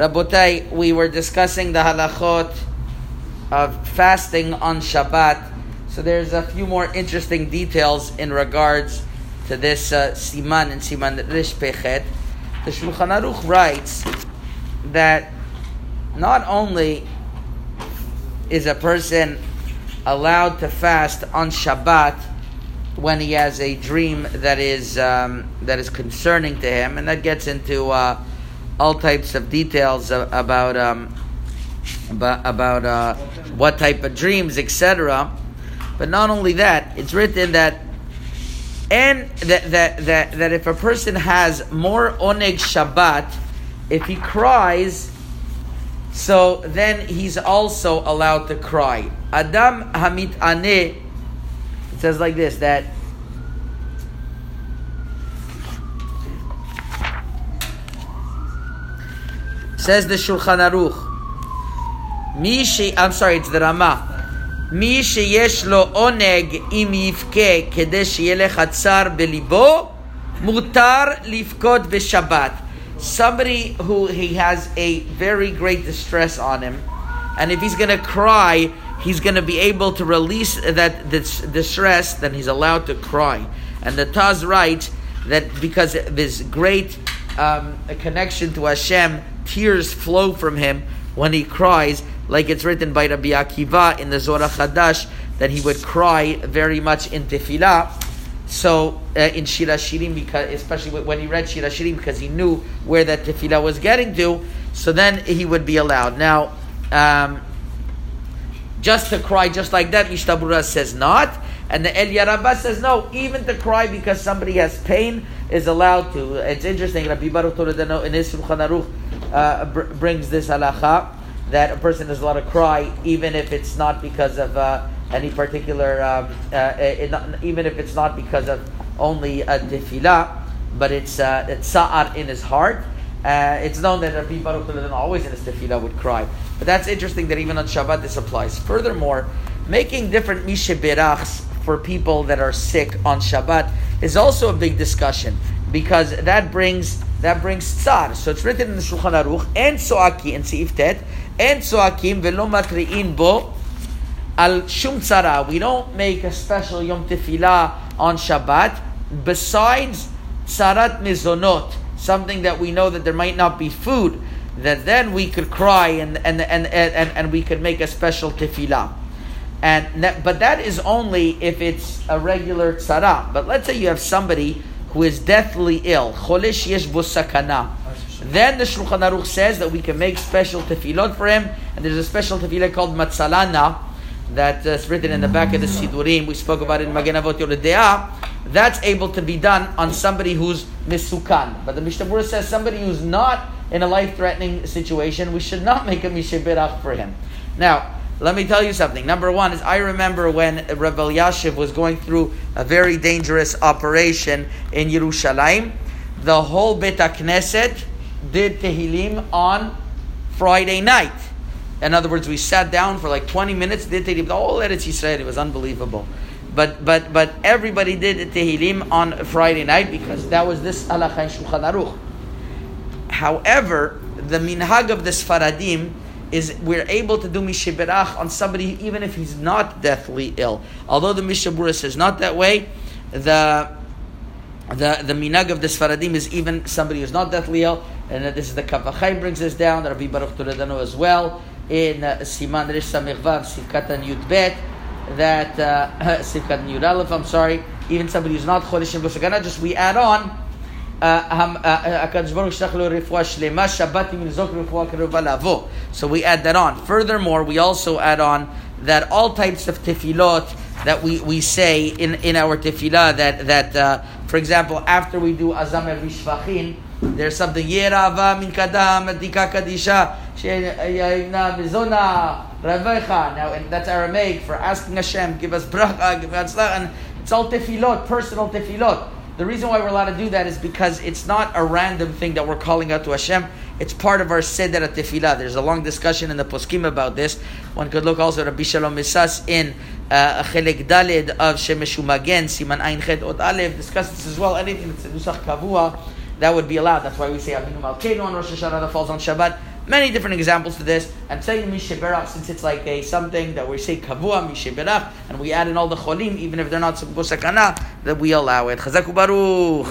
Rabotai, we were discussing the halachot of fasting on Shabbat. So there's a few more interesting details in regards to this uh, siman and siman rish pechet. The Shulchan Aruch writes that not only is a person allowed to fast on Shabbat when he has a dream that is um, that is concerning to him, and that gets into uh, all types of details about um, about, uh, what type of dreams, etc. But not only that, it's written that and that, that, that, that if a person has more oneg Shabbat, if he cries, so then he's also allowed to cry. Adam Hamit Ane, it says like this that Says the Shulchan Aruch. Mishi, I'm sorry, it's the Rama. מי שיש לו עונג אם יבכה כדי שיהיה לך צר בליבו, מותר לבכות בשבת. Somebody who he has a very great distress on him, and if he's going to cry, he's going to be able to release that this distress, then he's allowed to cry. And the Taz writes that because of his great um, a connection to Hashem, tears flow from him when he cries, like it's written by Rabbi Akiva in the Zohar Chadash that he would cry very much in tefillah. So uh, in Shir HaShirim, because especially when he read Shir HaShirim, because he knew where that tefillah was getting to, so then he would be allowed. Now, um, just to cry just like that, Mishnah Berurah says not. And the Rabbah says no, even to cry because somebody has pain is allowed to. It's interesting, Rabbi Baruch Toledano in his Shulchan Aruch uh, br- brings this halacha that a person is allowed to cry even if it's not because of uh, any particular, um, uh, it, even if it's not because of only a tefillah, but it's uh, it's sa'ar in his heart. Uh, it's known that Rabbi Baruch always in his tefillah would cry. But that's interesting that even on Shabbat this applies. Furthermore, making different mishabirachs for people that are sick on Shabbat is also a big discussion because that brings that brings tsar. So it's written in the Shulchan Aruch and soaki in Seif Tet and soakim velo matriin bo al shum tzara. We don't make a special Yom Tefillah on Shabbat besides tzarat mizonot, something that we know that there might not be food. That then we could cry and and and and, and we could make a special tefillah. And that, but that is only if it's a regular tzara. But let's say you have somebody who is deathly ill, cholesh yesh busakana. Then the Shulchan Aruch says that we can make special tefillot for him, and there's a special tefillah called matzalana that's uh, written in the back of the Sidurim. We spoke about it in Magen Avot Yoredea. That's able to be done on somebody who's misukan. But the Mishnah Berurah says somebody who's not in a life-threatening situation, we should not make a mishabirach for him. Now, let me tell you something. Number one is I remember when Rebbe Elyashiv was going through a very dangerous operation in Yerushalayim. The whole Bet Knesset did Tehillim on Friday night. In other words, we sat down for like 20 minutes, did Tehillim. The whole Eretz Yisrael, it was unbelievable. But but but everybody did Tehillim on Friday night because that was this halacha Shulchan Aruch. However, the minhag of the Sfaradim is we're able to do mishiberach on somebody even if he's not deathly ill. Although the Mishnah Berurah says not that way, the the the minag of the Sfaradim is even somebody who's not deathly ill, and this is the Kaf brings this down. Rabbi Baruch Toledano as well in uh, Siman Rish Samichvav Sivkatan Yud Bet that uh, Sivkatan Yud Aleph. I'm sorry, even somebody who's not Chodesh Busagana, just we add on. So we add that on. Furthermore, we also add on that all types of tefillot that we, we say in, in our tefillah that that uh, for example after we do azam vishvachin there's something yerava min kadam adika kadisha mizona ravecha now and that's Aramaic for asking Hashem give us bracha give us and it's all tefillot personal tefillot the reason why we're allowed to do that is because it's not a random thing that we're calling out to Hashem. It's part of our seder tefillah. There's a long discussion in the poskim about this. One could look also at Rabbi Shalom Messas in uh, Chelek Dalid of Shemesh U'Magen, Siman Ein Chet Od Alev, discuss this as well. Anything that's nusach kavua, that would be allowed. That's why we say Avinu Malkeinu on Rosh Hashanah that falls on Shabbat. Many different examples to this. I'm saying Misheberach since it's like a something that we say Kavua Misheberach, and we add in all the cholim, even if they're not Sakana, that we allow it. Chazaku Baruch.